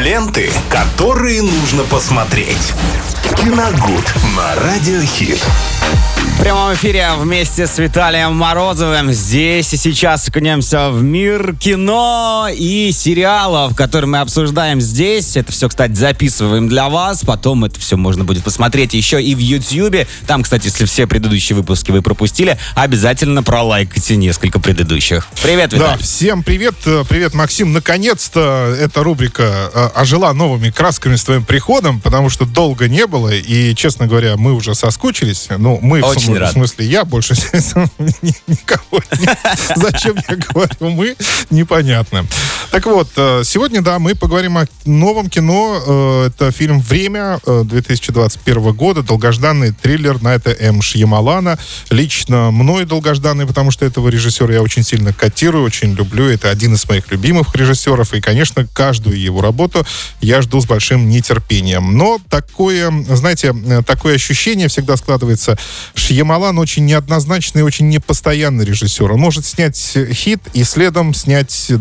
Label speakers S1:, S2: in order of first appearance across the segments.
S1: Ленты, которые нужно посмотреть. Киногуд на Радиохит.
S2: В прямом эфире вместе с Виталием Морозовым здесь и сейчас окунемся в мир кино и сериалов, которые мы обсуждаем здесь. Это все, кстати, записываем для вас. Потом это все можно будет посмотреть еще и в Ютьюбе. Там, кстати, если все предыдущие выпуски вы пропустили, обязательно пролайкайте несколько предыдущих. Привет, Виталий.
S3: Да, всем привет. Э, Привет, Максим. Наконец-то эта рубрика э, ожила новыми красками с твоим приходом, потому что долго не было, и, честно говоря, мы уже соскучились. Ну, мы, в
S2: Очень
S3: см-
S2: рад.
S3: в смысле, я больше ни- никого не... Зачем я говорю мы, непонятно. Так вот, э, сегодня, да, мы поговорим о новом кино. Э, Это фильм «Время» э, 2021 года, долгожданный триллер Найта М. Шьямалана. Лично мной долгожданный, потому что этого режиссера я очень сильно котирую, очень люблю. Это один из моих любимых режиссеров. И, конечно, каждую его работу я жду с большим нетерпением. Но такое, знаете, такое ощущение всегда складывается. Шьямалан очень неоднозначный, очень непостоянный режиссер. Он может снять хит и следом снять,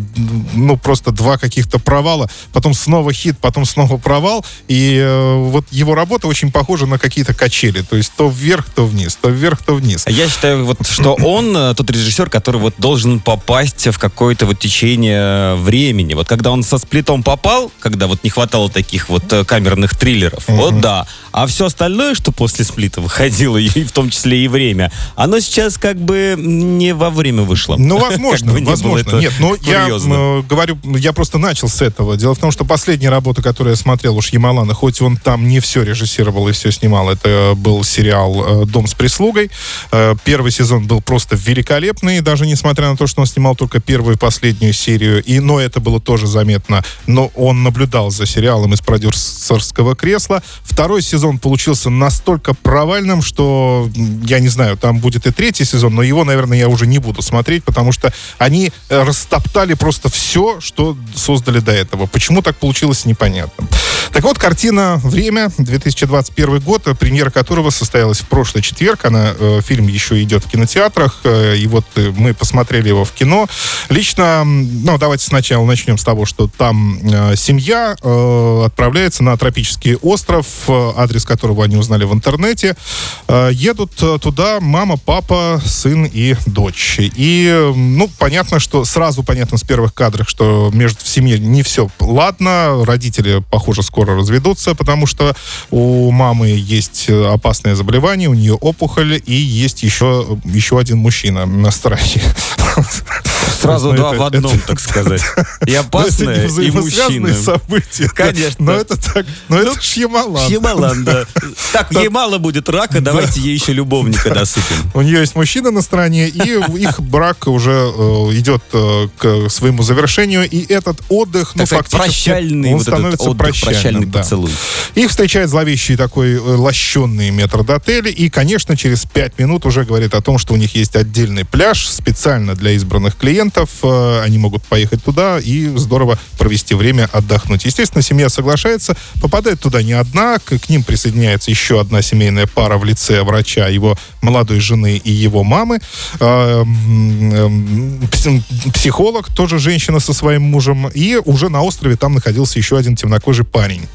S3: ну, просто два каких-то провала, потом снова хит, потом снова провал. И э, вот его работа очень похожа на какие-то качели. То есть то вверх, то вниз, то вверх, то вниз.
S2: Я считаю, вот, что он э, тот режиссер, который вот должен попасть в какое-то вот течение времени. Вот когда он со сплитом попал, когда вот не хватало таких вот э, камерных триллеров, вот да. А все остальное, что после сплита выходило, и в том числе и время, оно сейчас как бы не во время вышло.
S3: Ну, возможно,
S2: Как бы не
S3: возможно. Нет, но я
S2: курьезно.
S3: э, говорю, я просто начал с этого. Дело в том, что последняя работа, которую я смотрел уж Ямалана, хоть он там не все режиссировал и все снимал, это был сериал э, «Дом с прислугой». Э, Первый сезон был просто великолепный, даже несмотря на то, что он снимал только первую и последнюю серию. И, но это было тоже заметно. Но он наблюдал за сериалом из продюсерского кресла. Второй сезон получился настолько провальным, что, я не знаю, там будет и третий сезон, но его, наверное, я уже не буду смотреть, потому что они э, растоптали просто все, что создали до этого. Почему так получилось, непонятно. Так вот, картина «Время», 2021 год, э, премьера которого состоялась в прошлый четверг. Она, э, фильм еще идет в кинотеатрах, э, и вот э, мы посмотрели его в кино. Лично, ну, давайте сначала начнем с того, что там э, семья э, отправляется на тропический остров, э, адрес которого они узнали в интернете. Э, едут э, туда мама, папа, сын и дочь. И, ну, понятно, что сразу понятно с первых кадров, что между в семье не все ладно. Родители, похоже, скоро разведутся, потому что у мамы есть э, опасное заболевание, у нее опухоль, и есть еще, еще один мужчина на стороне.
S2: Сразу
S3: Ну,
S2: два в одном, так сказать. И
S3: это
S2: опасное, и мужчина.
S3: события.
S2: Конечно.
S3: Но это так, но это Шьямалан.
S2: Шьямалан, да. Так, ей мало будет рака, давайте ей еще любовника досыпем.
S3: У нее есть мужчина на стороне, и их брак уже э, идет э, к своему завершению, и этот отдых, ну, фактически,
S2: прощальный
S3: он становится
S2: прощальный поцелуй.
S3: Их встречает зловещий такой э, лощенный метрдотель, и, конечно, через пять минут уже говорит о том, что у них есть отдельный пляж специально для избранных клиентов. Э, Они могут поехать туда и здорово провести время, отдохнуть. Естественно, семья соглашается, попадает туда не одна, к, ним присоединяется еще одна семейная пара в лице врача, его молодой жены и его мамы. Э, м, м, пс- Психолог, тоже женщина со своим мужем. И уже на острове там находился еще один темнокожий парень.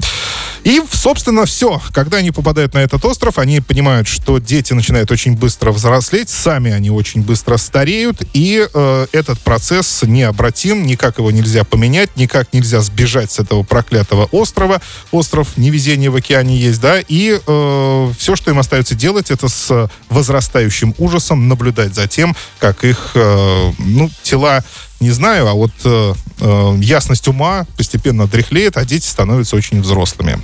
S3: И, собственно, все. Когда они попадают на этот остров, они понимают, что дети начинают очень быстро взрослеть, сами они очень быстро стареют, и э, этот процесс необратим, никак его нельзя поменять, никак нельзя сбежать с этого проклятого острова. Остров невезения в океане есть, да, и э, все, что им остается делать, это с возрастающим ужасом наблюдать за тем, как их, э, ну, тела не знаю, а вот э, э, ясность ума постепенно дряхлеет, а дети становятся очень взрослыми.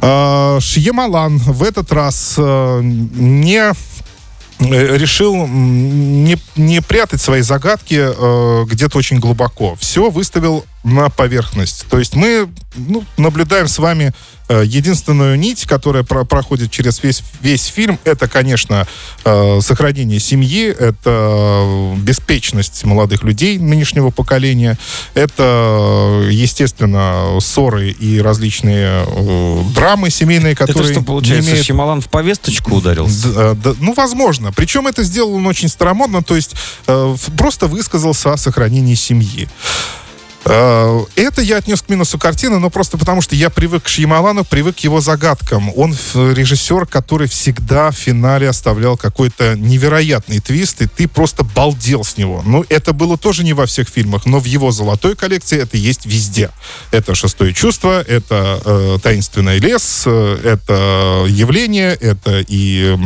S3: Э, Шьямалан в этот раз э, не э, решил не, не прятать свои загадки э, где-то очень глубоко. Все выставил на поверхность. То есть мы ну, наблюдаем с вами э, единственную нить, которая про- проходит через весь, весь фильм. Это, конечно, э, сохранение семьи, это э, беспечность молодых людей нынешнего поколения, это, э, естественно, ссоры и различные э, драмы семейные, которые
S2: Это что, получается,
S3: имеют
S2: Шьямалан в повесточку ударился?
S3: Д- э, да, ну, возможно. Причем это сделал он очень старомодно, то есть э, просто высказался о сохранении семьи. Э, это я отнес к минусу картины, но просто потому, что я привык к Шьямалану, привык к его загадкам. Он режиссер, который всегда в финале оставлял какой-то невероятный твист, и ты просто балдел с него. Ну, это было тоже не во всех фильмах, но в его золотой коллекции это есть везде. Это «Шестое чувство», это э, «Таинственный лес», э, это «Явление», это и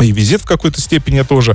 S3: и визит в какой-то степени тоже.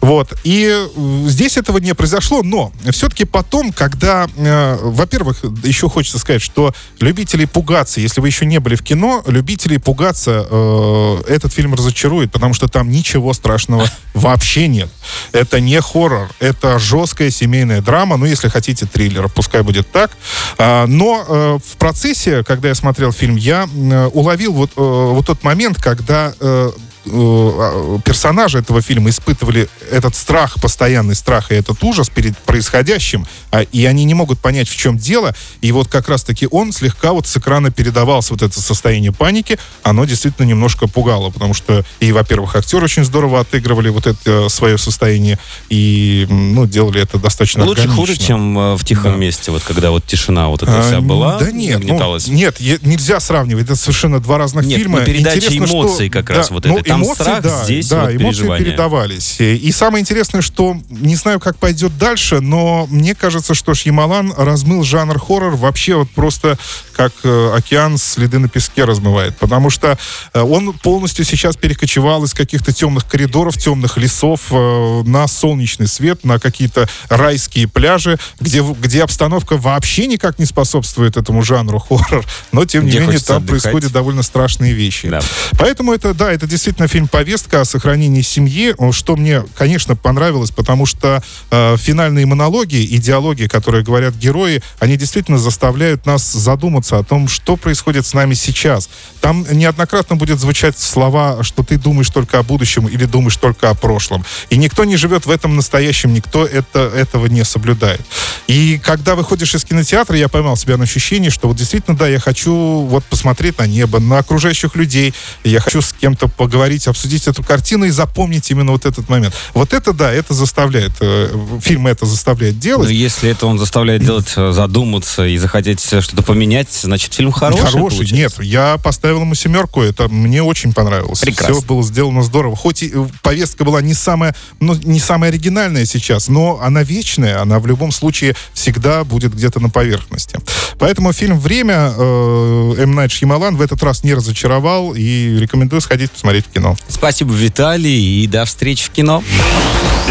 S3: Вот. И э, здесь этого не произошло, но все-таки потом, когда, э, во-первых, еще хочется сказать, что любителей пугаться, если вы еще не были в кино, любителей пугаться э, этот фильм разочарует, потому что там ничего страшного вообще нет. Это не хоррор, это жесткая семейная драма, ну, если хотите, триллер, пускай будет так. А, но э, в процессе, когда я смотрел фильм, я э, уловил вот, э, вот тот момент, когда э, Э, персонажи этого фильма испытывали этот страх, постоянный страх и этот ужас перед происходящим, а, и они не могут понять, в чем дело. И вот как раз-таки он слегка вот с экрана передавался вот это состояние паники, оно действительно немножко пугало, потому что и, во-первых, актеры очень здорово отыгрывали вот это свое состояние и, ну, делали это достаточно
S2: Лучше
S3: органично.
S2: хуже, чем э, в тихом да. месте, вот когда вот тишина вот эта вся
S3: а,
S2: была,
S3: Да нет, ну, нет, нельзя сравнивать, это совершенно два разных
S2: нет,
S3: фильма.
S2: Нет, передача Интересно, эмоций что, как да, раз вот
S3: ну,
S2: это. Там эмоции, страх,
S3: да,
S2: здесь
S3: да,
S2: вот
S3: эмоции передавались. И самое интересное, что не знаю, как пойдет дальше, но мне кажется, что Шьямалан размыл жанр хоррор вообще вот просто как э, океан следы на песке размывает. Потому что э, он полностью сейчас перекочевал из каких-то темных коридоров, темных лесов э, на солнечный свет, на какие-то райские пляжи, где, где обстановка вообще никак не способствует этому жанру хоррор. Но, тем
S2: где
S3: не менее, там
S2: отдыхать.
S3: происходят довольно страшные вещи.
S2: Да.
S3: Поэтому это, да, это действительно фильм-повестка о сохранении семьи, что мне, конечно, понравилось, потому что э, финальные монологи и диалоги, которые говорят герои, они действительно заставляют нас задуматься о том, что происходит с нами сейчас. Там неоднократно будет звучать слова, что ты думаешь только о будущем или думаешь только о прошлом. И никто не живет в этом настоящем, никто это, этого не соблюдает. И когда выходишь из кинотеатра, я поймал себя на ощущении, что вот действительно, да, я хочу вот посмотреть на небо, на окружающих людей, я хочу с кем-то поговорить, обсудить эту картину и запомнить именно вот этот момент. Вот это, да, это заставляет, э, фильм это заставляет делать.
S2: Но если это он заставляет делать, э, задуматься и захотеть что-то поменять, значит, фильм хороший
S3: Хороший,
S2: получается.
S3: нет, я поставил ему семерку, это мне очень понравилось.
S2: Прекрасно.
S3: Все было сделано здорово. Хоть и э, повестка была не самая, ну, не самая оригинальная сейчас, но она вечная, она в любом случае всегда будет где-то на поверхности. Поэтому фильм «Время» э, М. Найт Шьямалан в этот раз не разочаровал и рекомендую сходить посмотреть в кино.
S2: Спасибо, Виталий, и до встречи в кино.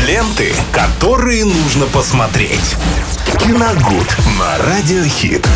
S1: Ленты, которые нужно посмотреть. Киногуд на Радиохит.